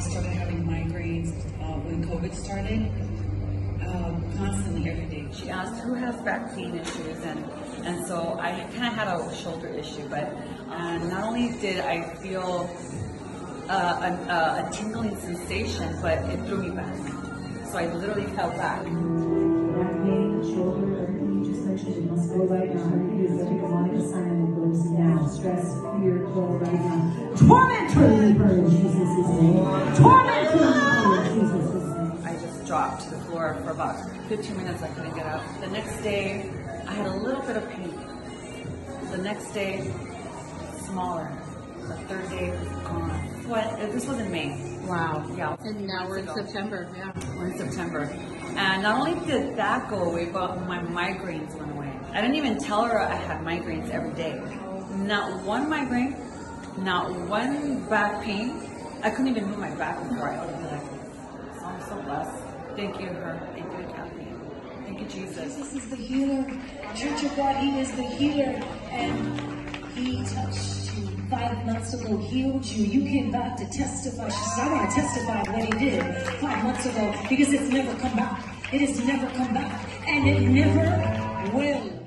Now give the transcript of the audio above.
started having migraines uh, when COVID started, um, constantly every day. She asked who has back pain issues, and and so I kind of had a shoulder issue, but uh, not only did I feel uh, a, a, a tingling sensation, but it threw me back. So I literally fell back. Back pain, shoulder, everything you just mentioned, it must go right now. Everything is every demonic assignment goes now. Stress, fear, go right now. Torment, torment, in Jesus' name. Torment, torment, in Jesus' name. I just dropped to the floor for about 15 minutes. I couldn't get up. The next day, I had a little bit of pain. The next day, smaller. The third day, gone. What? This was in May. Wow. Yeah. And now we're in September. Yeah. We're in September. And not only did that go away, but my migraines went away. I didn't even tell her I had migraines every day. Not one migraine, not one back pain. I couldn't even move my back before I opened it. So I'm so blessed. Thank you, her. Thank you, Cathy. Thank you, Jesus. Jesus is the healer. Church of God, He is the healer. And He touched you five months ago, healed you. You came back to testify. She said, I want to testify what He did five months ago because it's never come back. It has never come back. And it never will.